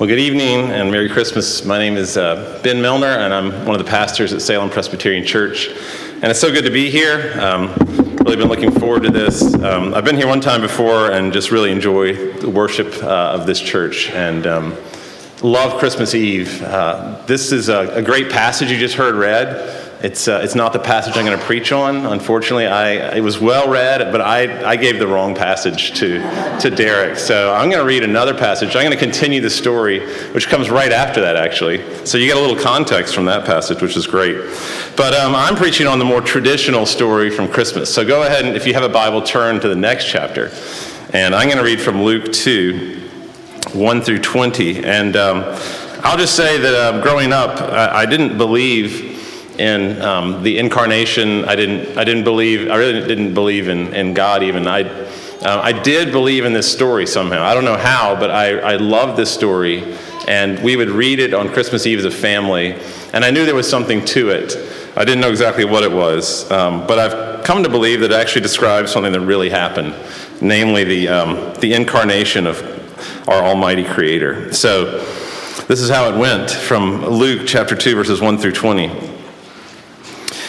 Well, good evening and Merry Christmas. My name is uh, Ben Milner, and I'm one of the pastors at Salem Presbyterian Church. And it's so good to be here. Um, really been looking forward to this. Um, I've been here one time before and just really enjoy the worship uh, of this church and um, love Christmas Eve. Uh, this is a, a great passage you just heard read. It's, uh, it's not the passage I'm going to preach on. Unfortunately, I, it was well read, but I, I gave the wrong passage to, to Derek. So I'm going to read another passage. I'm going to continue the story, which comes right after that, actually. So you get a little context from that passage, which is great. But um, I'm preaching on the more traditional story from Christmas. So go ahead and, if you have a Bible, turn to the next chapter. And I'm going to read from Luke 2, 1 through 20. And um, I'll just say that uh, growing up, I, I didn't believe in um, the incarnation. I didn't, I didn't believe, I really didn't believe in, in God even. I, uh, I did believe in this story somehow. I don't know how, but I, I loved this story. And we would read it on Christmas Eve as a family. And I knew there was something to it. I didn't know exactly what it was. Um, but I've come to believe that it actually describes something that really happened, namely the, um, the incarnation of our Almighty Creator. So this is how it went from Luke chapter 2, verses 1 through 20.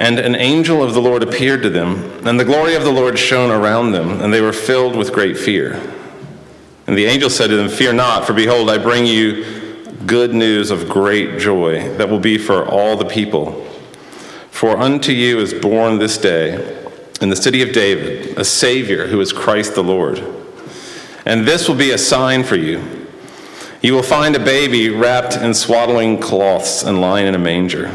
And an angel of the Lord appeared to them, and the glory of the Lord shone around them, and they were filled with great fear. And the angel said to them, Fear not, for behold, I bring you good news of great joy that will be for all the people. For unto you is born this day in the city of David a Savior who is Christ the Lord. And this will be a sign for you. You will find a baby wrapped in swaddling cloths and lying in a manger.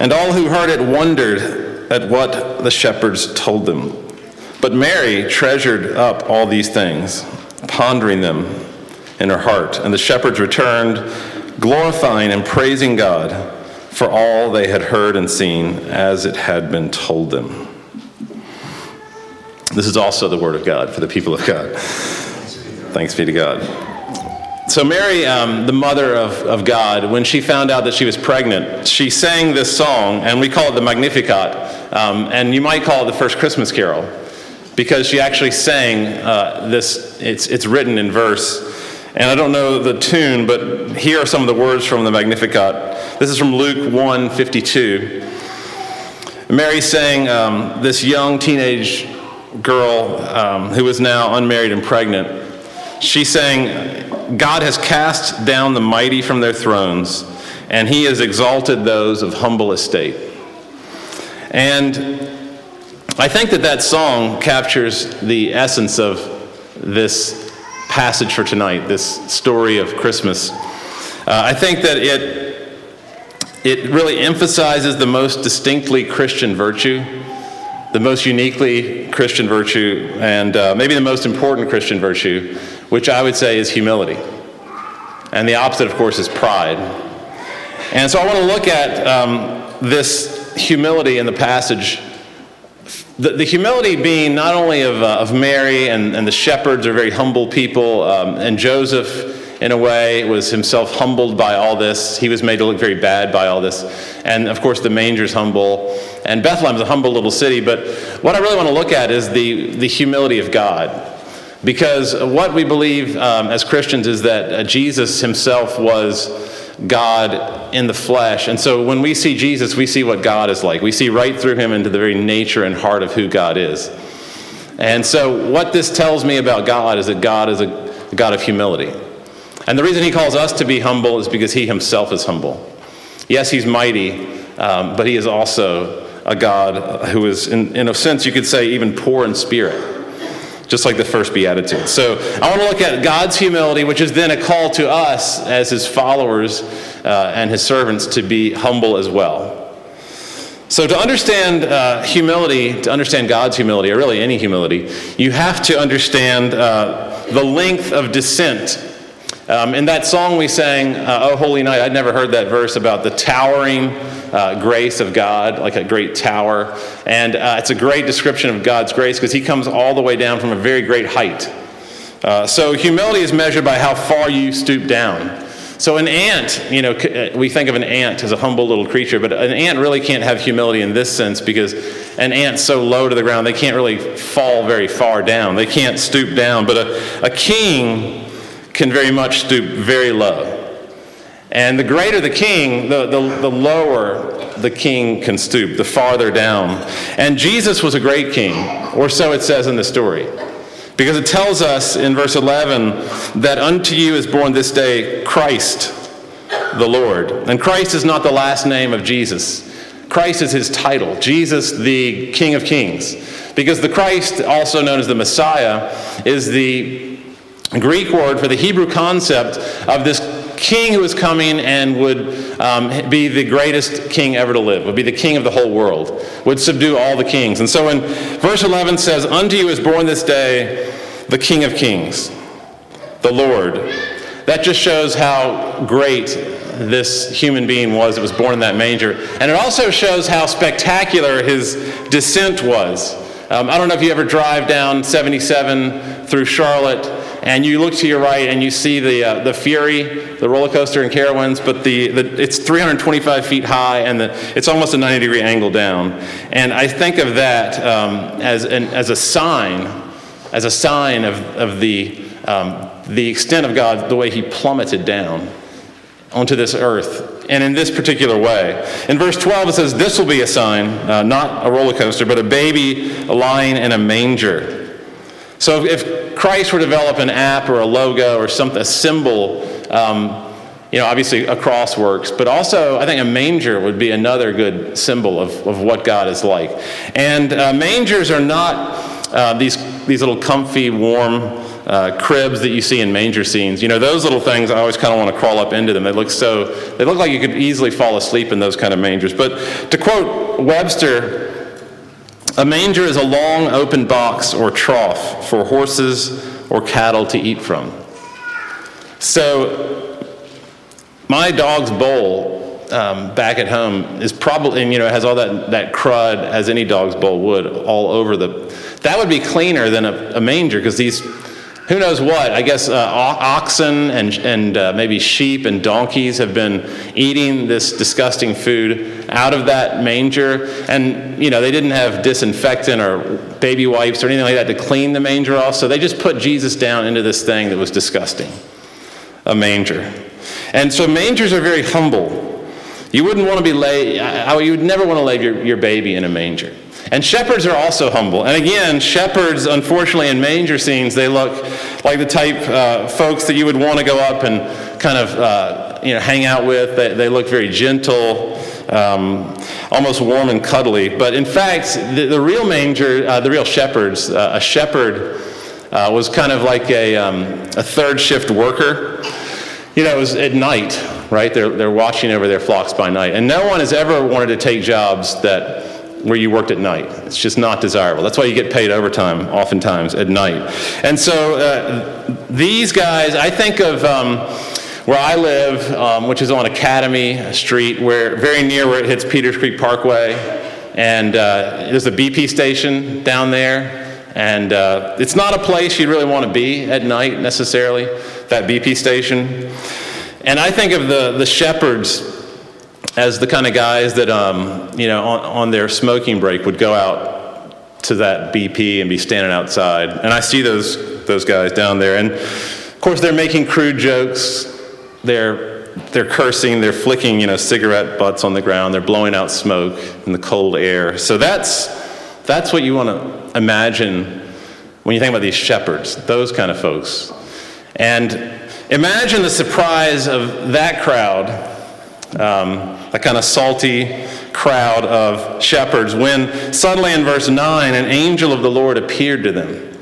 And all who heard it wondered at what the shepherds told them. But Mary treasured up all these things, pondering them in her heart. And the shepherds returned, glorifying and praising God for all they had heard and seen as it had been told them. This is also the word of God for the people of God. Thanks be to God. So, Mary, um, the mother of, of God, when she found out that she was pregnant, she sang this song, and we call it the Magnificat. Um, and you might call it the first Christmas carol, because she actually sang uh, this, it's, it's written in verse. And I don't know the tune, but here are some of the words from the Magnificat. This is from Luke 1 52. Mary sang um, this young teenage girl um, who is now unmarried and pregnant. She sang, God has cast down the mighty from their thrones, and he has exalted those of humble estate. And I think that that song captures the essence of this passage for tonight, this story of Christmas. Uh, I think that it, it really emphasizes the most distinctly Christian virtue, the most uniquely Christian virtue, and uh, maybe the most important Christian virtue, which I would say is humility. And the opposite, of course, is pride. And so I want to look at um, this humility in the passage. The, the humility being not only of, uh, of Mary and, and the shepherds are very humble people, um, and Joseph, in a way, was himself humbled by all this. He was made to look very bad by all this. And of course, the manger's humble. And Bethlehem is a humble little city, but what I really want to look at is the, the humility of God. Because what we believe um, as Christians is that uh, Jesus himself was God in the flesh. And so when we see Jesus, we see what God is like. We see right through him into the very nature and heart of who God is. And so what this tells me about God is that God is a God of humility. And the reason he calls us to be humble is because he himself is humble. Yes, he's mighty, um, but he is also a God who is, in, in a sense, you could say, even poor in spirit just like the first beatitude. So I want to look at God's humility, which is then a call to us as his followers uh, and his servants to be humble as well. So to understand uh, humility, to understand God's humility, or really any humility, you have to understand uh, the length of descent um, in that song we sang, uh, Oh Holy Night, I'd never heard that verse about the towering uh, grace of God, like a great tower. And uh, it's a great description of God's grace because He comes all the way down from a very great height. Uh, so humility is measured by how far you stoop down. So an ant, you know, uh, we think of an ant as a humble little creature, but an ant really can't have humility in this sense because an ant's so low to the ground, they can't really fall very far down. They can't stoop down. But a, a king can very much stoop very low. And the greater the king, the, the, the, lower the king can stoop, the farther down. And Jesus was a great king, or so it says in the story. Because it tells us in verse 11 that unto you is born this day Christ the Lord. And Christ is not the last name of Jesus, Christ is his title. Jesus, the King of Kings. Because the Christ, also known as the Messiah, is the Greek word for the Hebrew concept of this king who was coming and would um, be the greatest king ever to live, would be the king of the whole world, would subdue all the kings. And so in verse 11 says, Unto you is born this day the King of Kings, the Lord. That just shows how great this human being was that was born in that manger. And it also shows how spectacular his descent was. Um, I don't know if you ever drive down 77 through Charlotte and you look to your right and you see the, uh, the Fury, the roller coaster in Carowinds, but the, the, it's 325 feet high and the, it's almost a 90 degree angle down. And I think of that um, as, an, as a sign, as a sign of, of the, um, the extent of God, the way He plummeted down onto this earth, and in this particular way. In verse 12, it says, This will be a sign, uh, not a roller coaster, but a baby lying in a manger. So if Christ were to develop an app or a logo or something, a symbol, um, you know, obviously a cross works, but also I think a manger would be another good symbol of, of what God is like. And uh, mangers are not uh, these, these little comfy, warm uh, cribs that you see in manger scenes. You know, those little things, I always kind of want to crawl up into them. They look so, they look like you could easily fall asleep in those kind of mangers. But to quote Webster, a manger is a long open box or trough for horses or cattle to eat from. So, my dog's bowl um, back at home is probably, you know, it has all that, that crud as any dog's bowl would all over the. That would be cleaner than a, a manger because these who knows what? I guess uh, oxen and, and uh, maybe sheep and donkeys have been eating this disgusting food out of that manger. And, you know, they didn't have disinfectant or baby wipes or anything like that to clean the manger off. So they just put Jesus down into this thing that was disgusting a manger. And so mangers are very humble. You wouldn't want to be lay, you would never want to lay your, your baby in a manger. And shepherds are also humble. And again, shepherds, unfortunately, in manger scenes, they look like the type uh, folks that you would want to go up and kind of uh, you know, hang out with. They, they look very gentle, um, almost warm and cuddly. But in fact, the, the real manger, uh, the real shepherds, uh, a shepherd uh, was kind of like a, um, a third shift worker. You know, it was at night, right? They're, they're watching over their flocks by night. And no one has ever wanted to take jobs that where you worked at night. It's just not desirable. That's why you get paid overtime oftentimes at night. And so uh, these guys, I think of um, where I live, um, which is on Academy Street, where very near where it hits Peters Creek Parkway, and uh, there's a BP station down there. And uh, it's not a place you'd really want to be at night necessarily, that BP station. And I think of the, the shepherds as the kind of guys that, um, you know, on, on their smoking break would go out to that BP and be standing outside. And I see those, those guys down there. And of course, they're making crude jokes. They're, they're cursing. They're flicking, you know, cigarette butts on the ground. They're blowing out smoke in the cold air. So that's, that's what you want to imagine when you think about these shepherds, those kind of folks. And imagine the surprise of that crowd, um, that kind of salty crowd of shepherds, when suddenly in verse 9, an angel of the Lord appeared to them.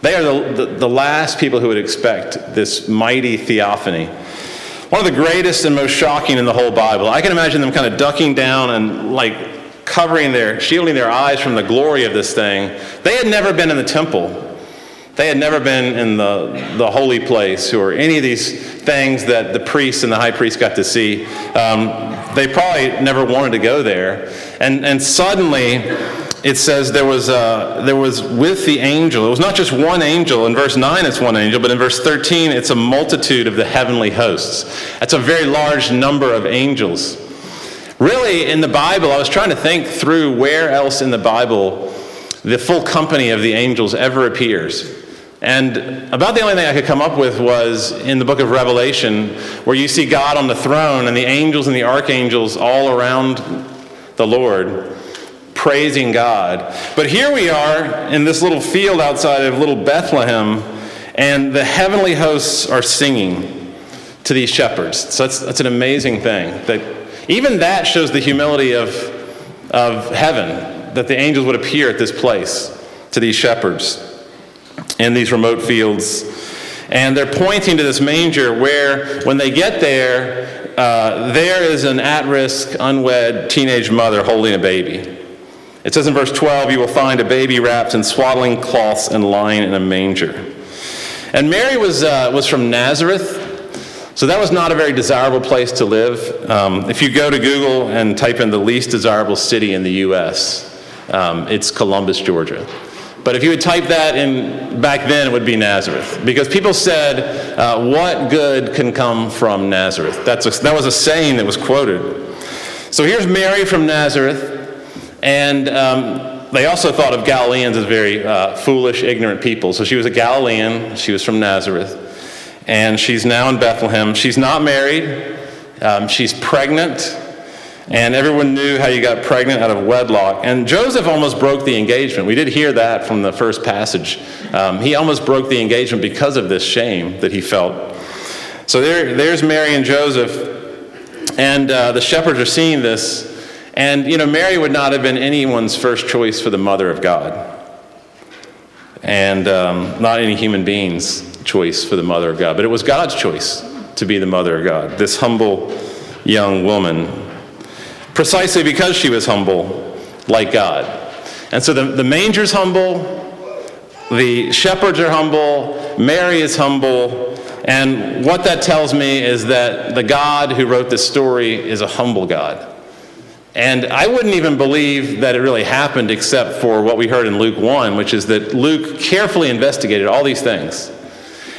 They are the, the, the last people who would expect this mighty theophany. One of the greatest and most shocking in the whole Bible. I can imagine them kind of ducking down and like covering their, shielding their eyes from the glory of this thing. They had never been in the temple. They had never been in the, the holy place or any of these things that the priests and the high priest got to see. Um, they probably never wanted to go there. And, and suddenly, it says there was, uh, there was with the angel, it was not just one angel. In verse 9, it's one angel, but in verse 13, it's a multitude of the heavenly hosts. That's a very large number of angels. Really, in the Bible, I was trying to think through where else in the Bible the full company of the angels ever appears. And about the only thing I could come up with was in the book of Revelation, where you see God on the throne and the angels and the archangels all around the Lord praising God. But here we are in this little field outside of little Bethlehem, and the heavenly hosts are singing to these shepherds. So that's, that's an amazing thing that even that shows the humility of, of heaven, that the angels would appear at this place to these shepherds in these remote fields. And they're pointing to this manger where, when they get there, uh, there is an at risk, unwed teenage mother holding a baby. It says in verse 12, You will find a baby wrapped in swaddling cloths and lying in a manger. And Mary was, uh, was from Nazareth, so that was not a very desirable place to live. Um, if you go to Google and type in the least desirable city in the U.S., um, it's Columbus, Georgia. But if you would type that in back then, it would be Nazareth. Because people said, uh, What good can come from Nazareth? That's a, that was a saying that was quoted. So here's Mary from Nazareth, and um, they also thought of Galileans as very uh, foolish, ignorant people. So she was a Galilean, she was from Nazareth and she's now in Bethlehem. She's not married, um, she's pregnant, and everyone knew how you got pregnant out of wedlock. And Joseph almost broke the engagement. We did hear that from the first passage. Um, he almost broke the engagement because of this shame that he felt. So there, there's Mary and Joseph, and uh, the shepherds are seeing this. And, you know, Mary would not have been anyone's first choice for the mother of God, and um, not any human being's choice for the mother of God, but it was God's choice to be the mother of God, this humble young woman, precisely because she was humble like God. And so the, the manger's humble, the shepherds are humble, Mary is humble, and what that tells me is that the God who wrote this story is a humble God. And I wouldn't even believe that it really happened except for what we heard in Luke 1, which is that Luke carefully investigated all these things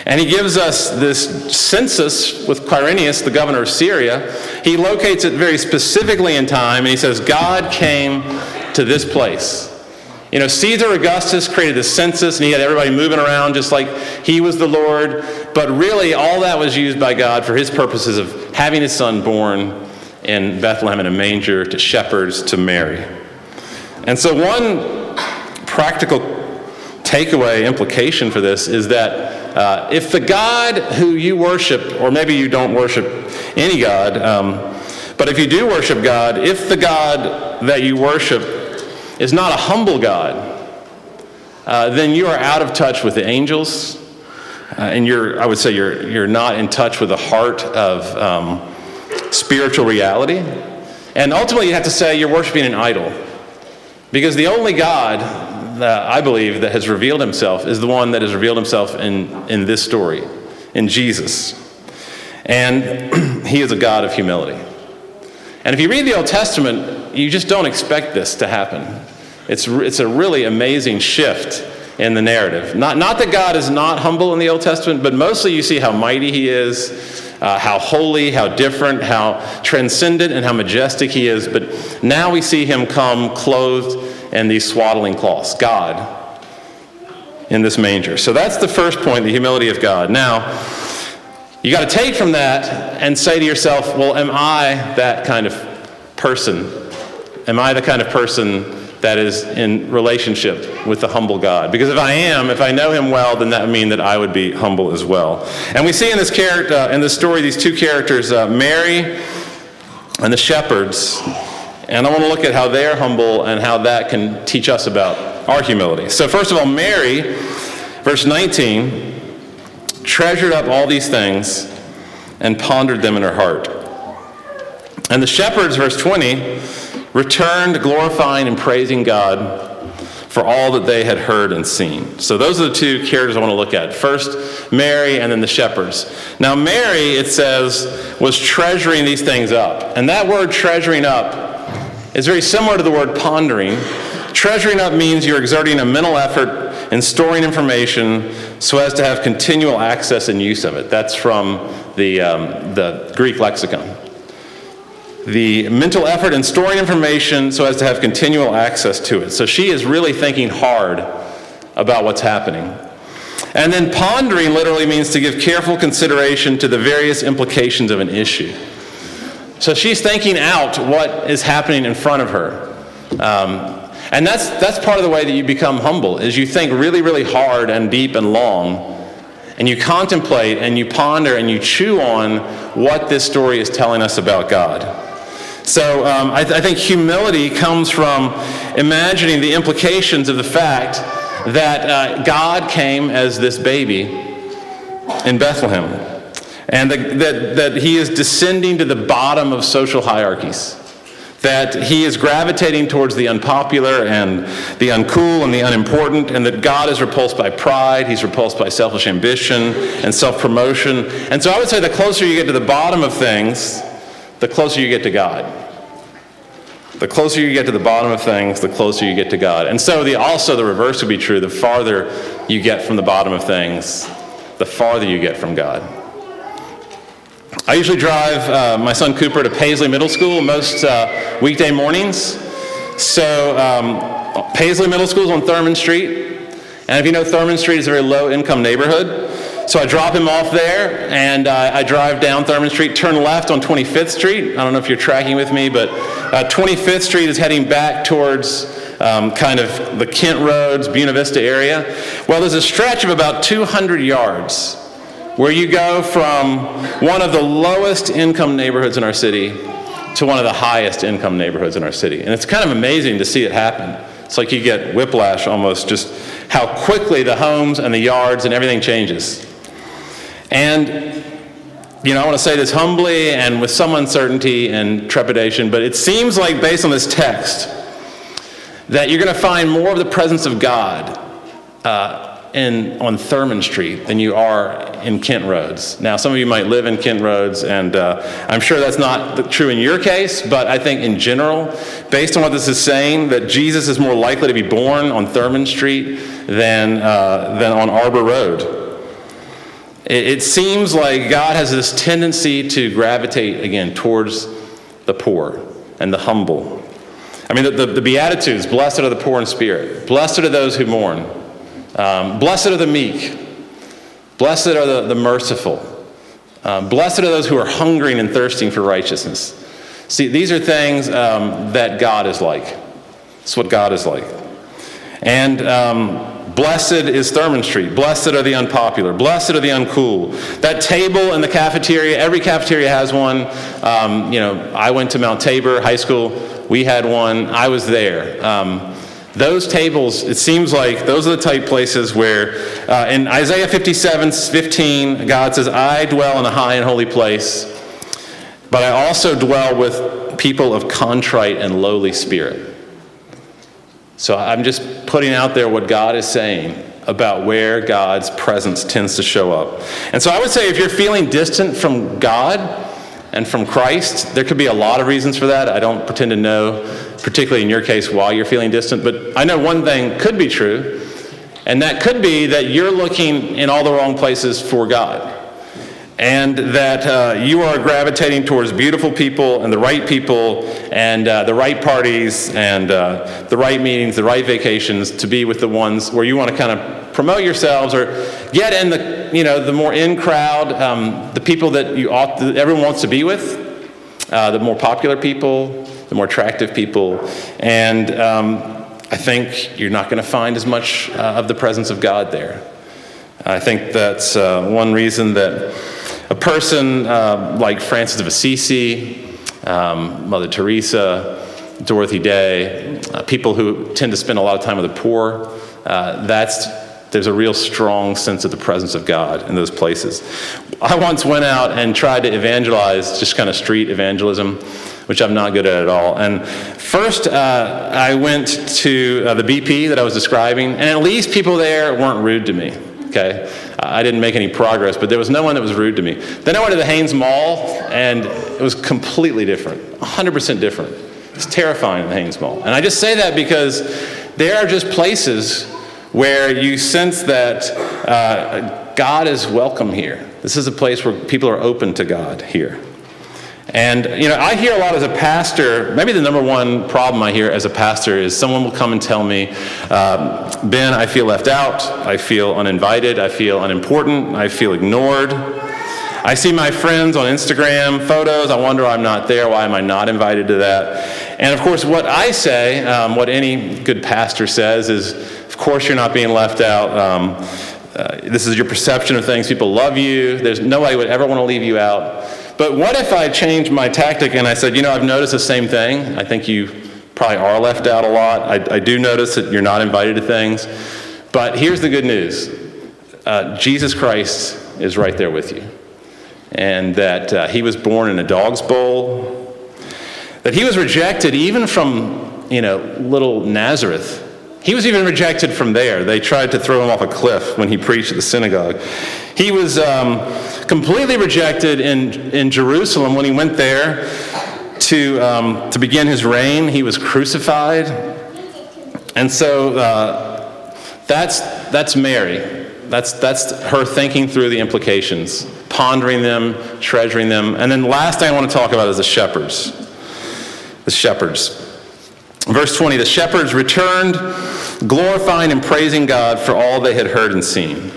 and he gives us this census with Quirinius, the governor of Syria. He locates it very specifically in time, and he says, God came to this place. You know, Caesar Augustus created the census, and he had everybody moving around just like he was the Lord. But really, all that was used by God for his purposes of having his son born in Bethlehem in a manger to shepherds to Mary. And so, one practical takeaway implication for this is that uh, if the God who you worship, or maybe you don't worship any God, um, but if you do worship God, if the God that you worship is not a humble God, uh, then you are out of touch with the angels, uh, and you're, I would say, you're, you're not in touch with the heart of um, spiritual reality. And ultimately, you have to say you're worshiping an idol. Because the only God I believe that has revealed himself is the one that has revealed himself in, in this story, in Jesus. And he is a God of humility. And if you read the Old Testament, you just don't expect this to happen. It's, it's a really amazing shift in the narrative. Not, not that God is not humble in the Old Testament, but mostly you see how mighty he is, uh, how holy, how different, how transcendent, and how majestic he is. But now we see him come clothed in these swaddling cloths God in this manger. So that's the first point the humility of God. Now, you got to take from that and say to yourself, well, am I that kind of person? Am I the kind of person that is in relationship with the humble God? Because if I am, if I know him well, then that would mean that I would be humble as well. And we see in this character, uh, in this story, these two characters, uh, Mary and the shepherds. And I want to look at how they're humble and how that can teach us about our humility. So, first of all, Mary, verse 19 treasured up all these things and pondered them in her heart. And the shepherds, verse 20, returned glorifying and praising God for all that they had heard and seen. So those are the two characters I want to look at. First, Mary, and then the shepherds. Now, Mary, it says, was treasuring these things up. And that word treasuring up is very similar to the word pondering. Treasuring up means you're exerting a mental effort in storing information so as to have continual access and use of it. That's from the, um, the Greek lexicon. The mental effort in storing information so as to have continual access to it. So she is really thinking hard about what's happening. And then pondering literally means to give careful consideration to the various implications of an issue. So she's thinking out what is happening in front of her. Um, and that's, that's part of the way that you become humble, is you think really, really hard and deep and long, and you contemplate and you ponder and you chew on what this story is telling us about God. So um, I, th- I think humility comes from imagining the implications of the fact that uh, God came as this baby in Bethlehem, and the, that, that he is descending to the bottom of social hierarchies that he is gravitating towards the unpopular and the uncool and the unimportant, and that God is repulsed by pride, he's repulsed by selfish ambition and self promotion. And so I would say the closer you get to the bottom of things, the closer you get to God. The closer you get to the bottom of things, the closer you get to God. And so the, also the reverse would be true. The farther you get from the bottom of things, the farther you get from God. I usually drive uh, my son Cooper to Paisley Middle School most uh, weekday mornings. So, um, Paisley Middle School is on Thurmond Street. And if you know, Thurmond Street is a very low income neighborhood. So I drop him off there and uh, I drive down Thurmond Street, turn left on 25th Street. I don't know if you're tracking with me, but 25th uh, Street is heading back towards um, kind of the Kent Roads, Buena Vista area. Well, there's a stretch of about 200 yards where you go from one of the lowest income neighborhoods in our city to one of the highest income neighborhoods in our city. And it's kind of amazing to see it happen. It's like you get whiplash almost, just how quickly the homes and the yards and everything changes. And, you know, I want to say this humbly and with some uncertainty and trepidation, but it seems like, based on this text, that you're going to find more of the presence of God uh, in, on Thurmond Street than you are in Kent Roads. Now, some of you might live in Kent Roads, and uh, I'm sure that's not true in your case, but I think in general, based on what this is saying, that Jesus is more likely to be born on Thurmond Street than, uh, than on Arbor Road. It, it seems like God has this tendency to gravitate again towards the poor and the humble. I mean, the, the, the Beatitudes blessed are the poor in spirit, blessed are those who mourn. Um, blessed are the meek. Blessed are the, the merciful. Um, blessed are those who are hungering and thirsting for righteousness. See, these are things um, that God is like. It's what God is like. And um, blessed is Thurmond Street. Blessed are the unpopular. Blessed are the uncool. That table in the cafeteria, every cafeteria has one. Um, you know, I went to Mount Tabor High School. We had one. I was there. Those tables, it seems like those are the type places where, uh, in Isaiah 57 15, God says, I dwell in a high and holy place, but I also dwell with people of contrite and lowly spirit. So I'm just putting out there what God is saying about where God's presence tends to show up. And so I would say if you're feeling distant from God and from Christ, there could be a lot of reasons for that. I don't pretend to know particularly in your case, why you're feeling distant. But I know one thing could be true, and that could be that you're looking in all the wrong places for God. and that uh, you are gravitating towards beautiful people and the right people and uh, the right parties and uh, the right meetings, the right vacations to be with the ones where you want to kind of promote yourselves or get in the you know the more in crowd, um, the people that you ought that everyone wants to be with, uh, the more popular people, the more attractive people, and um, I think you're not going to find as much uh, of the presence of God there. I think that's uh, one reason that a person uh, like Francis of Assisi, um, Mother Teresa, Dorothy Day, uh, people who tend to spend a lot of time with the poor, uh, that's there's a real strong sense of the presence of God in those places. I once went out and tried to evangelize, just kind of street evangelism, which I'm not good at at all. And first, uh, I went to uh, the BP that I was describing, and at least people there weren't rude to me. Okay, I didn't make any progress, but there was no one that was rude to me. Then I went to the Hanes Mall, and it was completely different, 100% different. It's terrifying in the Hanes Mall. And I just say that because there are just places where you sense that uh, God is welcome here. This is a place where people are open to God here. And, you know, I hear a lot as a pastor, maybe the number one problem I hear as a pastor is someone will come and tell me, um, Ben, I feel left out, I feel uninvited, I feel unimportant, I feel ignored. I see my friends on Instagram photos, I wonder why I'm not there, why am I not invited to that? And of course, what I say, um, what any good pastor says, is course you're not being left out. Um, uh, this is your perception of things. People love you. There's nobody would ever want to leave you out. But what if I changed my tactic and I said, you know, I've noticed the same thing. I think you probably are left out a lot. I, I do notice that you're not invited to things. But here's the good news uh, Jesus Christ is right there with you. And that uh, he was born in a dog's bowl, that he was rejected even from, you know, little Nazareth. He was even rejected from there. They tried to throw him off a cliff when he preached at the synagogue. He was um, completely rejected in, in Jerusalem when he went there to, um, to begin his reign. He was crucified. And so uh, that's, that's Mary. That's, that's her thinking through the implications, pondering them, treasuring them. And then the last thing I want to talk about is the shepherds. The shepherds. Verse 20 The shepherds returned, glorifying and praising God for all they had heard and seen.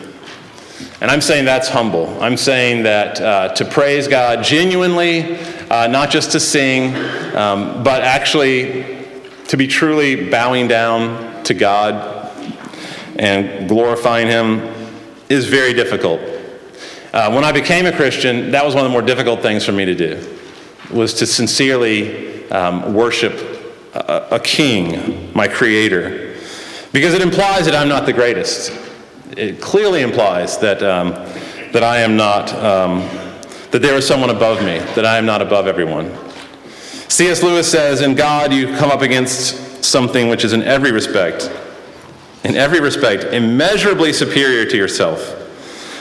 And I'm saying that's humble. I'm saying that uh, to praise God genuinely, uh, not just to sing, um, but actually to be truly bowing down to God and glorifying Him is very difficult. Uh, when I became a Christian, that was one of the more difficult things for me to do, was to sincerely um, worship a, a king, my Creator, because it implies that I'm not the greatest it clearly implies that, um, that I am not, um, that there is someone above me, that I am not above everyone. C.S. Lewis says, In God you come up against something which is in every respect, in every respect, immeasurably superior to yourself.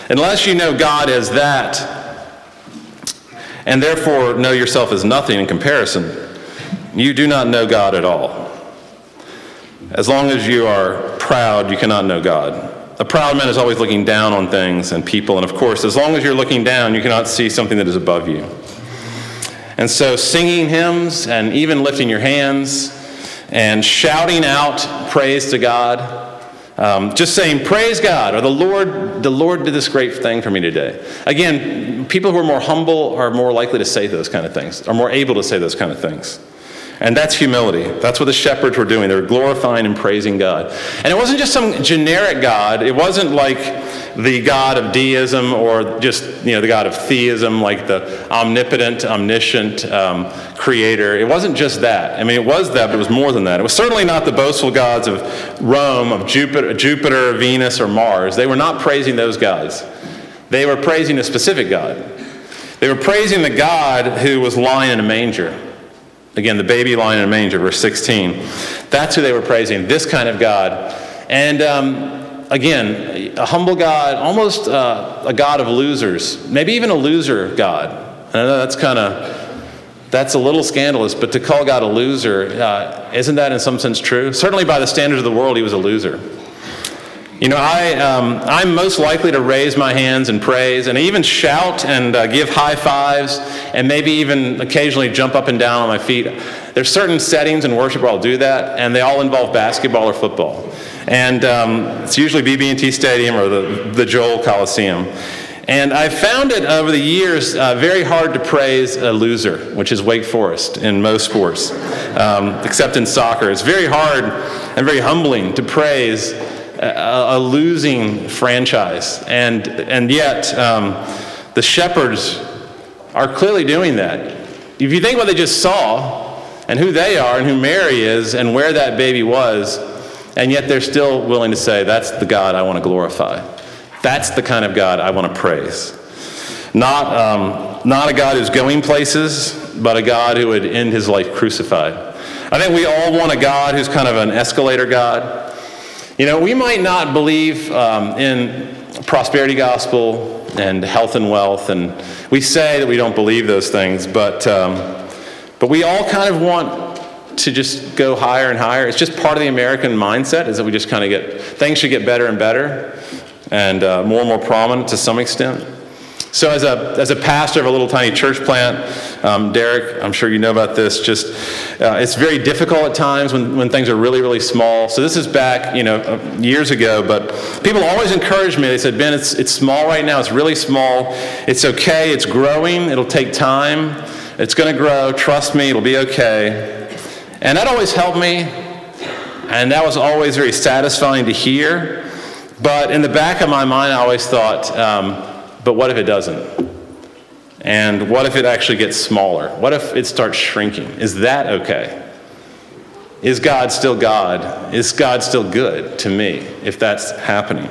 Unless you know God as that, and therefore know yourself as nothing in comparison, you do not know God at all. As long as you are proud, you cannot know God. A proud man is always looking down on things and people, and of course, as long as you're looking down, you cannot see something that is above you. And so, singing hymns and even lifting your hands and shouting out praise to God, um, just saying praise God or the Lord, the Lord did this great thing for me today. Again, people who are more humble are more likely to say those kind of things, are more able to say those kind of things. And that's humility. That's what the shepherds were doing. They were glorifying and praising God. And it wasn't just some generic God. It wasn't like the God of deism or just you know the God of theism, like the omnipotent, omniscient um, creator. It wasn't just that. I mean, it was that, but it was more than that. It was certainly not the boastful gods of Rome, of Jupiter, Jupiter, Venus, or Mars. They were not praising those gods. They were praising a specific God. They were praising the God who was lying in a manger. Again, the baby lying in a manger, verse 16. That's who they were praising, this kind of God. And um, again, a humble God, almost uh, a God of losers, maybe even a loser God. I know that's kind of. That's a little scandalous, but to call God a loser, uh, isn't that in some sense true? Certainly, by the standards of the world, he was a loser. You know, I, um, I'm most likely to raise my hands and praise and even shout and uh, give high fives and maybe even occasionally jump up and down on my feet. There's certain settings in worship where I'll do that, and they all involve basketball or football. And um, it's usually BB&T Stadium or the, the Joel Coliseum. And I found it over the years uh, very hard to praise a loser, which is Wake Forest in most sports, um, except in soccer. It's very hard and very humbling to praise a, a losing franchise. And, and yet, um, the Shepherds are clearly doing that. If you think what they just saw and who they are and who Mary is and where that baby was, and yet they're still willing to say, That's the God I want to glorify. That's the kind of God I want to praise. Not, um, not a God who's going places, but a God who would end his life crucified. I think we all want a God who's kind of an escalator God. You know, we might not believe um, in prosperity gospel and health and wealth, and we say that we don't believe those things, but, um, but we all kind of want to just go higher and higher. It's just part of the American mindset is that we just kind of get, things should get better and better and uh, more and more prominent to some extent. So, as a, as a pastor of a little tiny church plant, um, Derek, I'm sure you know about this, just uh, it's very difficult at times when, when things are really, really small. So, this is back, you know, uh, years ago, but people always encouraged me. They said, Ben, it's, it's small right now, it's really small. It's okay, it's growing, it'll take time, it's going to grow. Trust me, it'll be okay. And that always helped me, and that was always very satisfying to hear. But in the back of my mind, I always thought, um, but what if it doesn't? And what if it actually gets smaller? What if it starts shrinking? Is that okay? Is God still God? Is God still good to me if that's happening?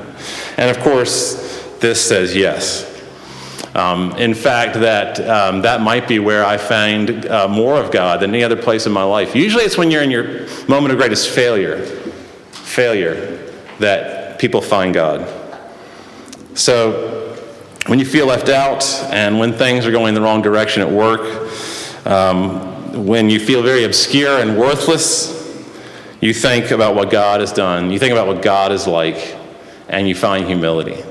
And of course, this says yes. Um, in fact, that, um, that might be where I find uh, more of God than any other place in my life. Usually it's when you're in your moment of greatest failure, failure, that people find God. So when you feel left out and when things are going the wrong direction at work, um, when you feel very obscure and worthless, you think about what God has done. You think about what God is like, and you find humility,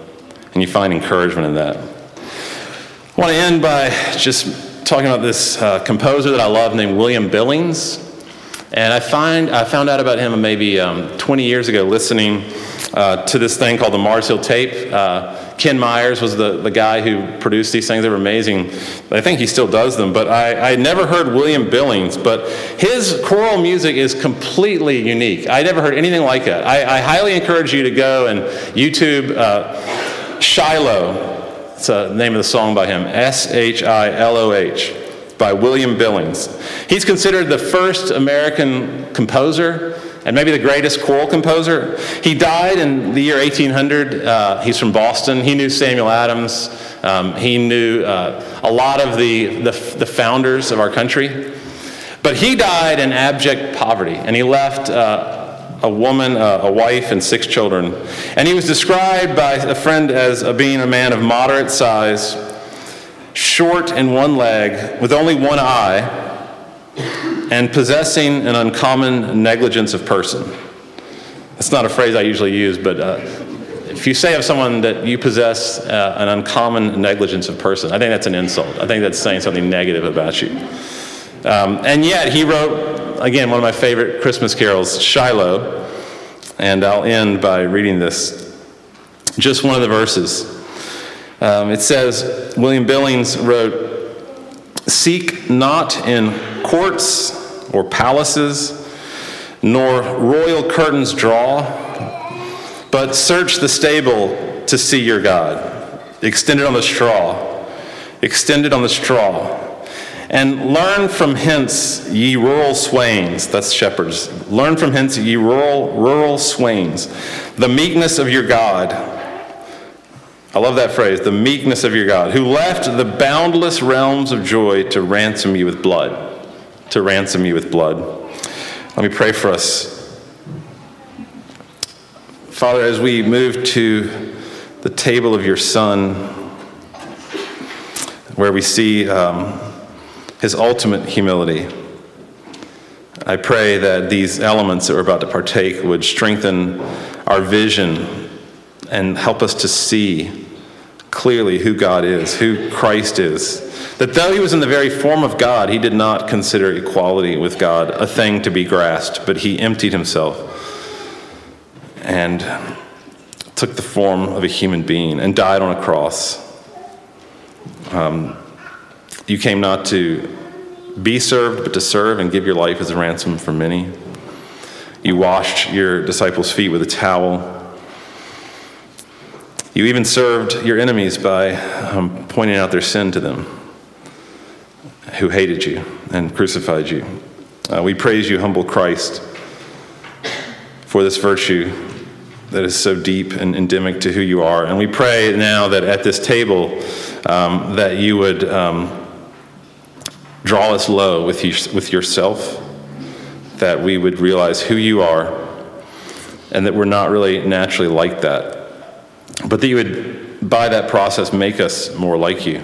and you find encouragement in that. I want to end by just talking about this uh, composer that I love named William Billings. And I, find, I found out about him maybe um, 20 years ago listening uh, to this thing called the Mars Hill tape. Uh, Ken Myers was the, the guy who produced these things. They were amazing. I think he still does them. But I, I never heard William Billings, but his choral music is completely unique. I never heard anything like that. I, I highly encourage you to go and YouTube uh, Shiloh. It's the name of the song by him S H I L O H by William Billings. He's considered the first American composer and maybe the greatest choral composer. He died in the year 1800. Uh, he's from Boston. He knew Samuel Adams. Um, he knew uh, a lot of the, the, the, founders of our country. But he died in abject poverty, and he left uh, a woman, uh, a wife, and six children. And he was described by a friend as being a man of moderate size, short in one leg, with only one eye and possessing an uncommon negligence of person. That's not a phrase I usually use, but uh, if you say of someone that you possess uh, an uncommon negligence of person, I think that's an insult. I think that's saying something negative about you. Um, and yet, he wrote, again, one of my favorite Christmas carols, Shiloh, and I'll end by reading this. Just one of the verses. Um, it says, William Billings wrote, Seek not in courts or palaces, nor royal curtains draw, but search the stable to see your God, extended on the straw, extended on the straw. And learn from hence, ye rural swains, that's shepherds, learn from hence, ye rural, rural swains, the meekness of your God. I love that phrase, the meekness of your God, who left the boundless realms of joy to ransom you with blood to ransom you with blood. Let me pray for us. Father, as we move to the table of your Son, where we see um, his ultimate humility, I pray that these elements that we're about to partake would strengthen our vision and help us to see clearly who God is, who Christ is. That though he was in the very form of God, he did not consider equality with God a thing to be grasped, but he emptied himself and took the form of a human being and died on a cross. Um, you came not to be served, but to serve and give your life as a ransom for many. You washed your disciples' feet with a towel. You even served your enemies by um, pointing out their sin to them who hated you and crucified you. Uh, we praise you, humble Christ, for this virtue that is so deep and endemic to who you are. And we pray now that at this table, um, that you would um, draw us low with, you, with yourself, that we would realize who you are, and that we're not really naturally like that, but that you would, by that process, make us more like you.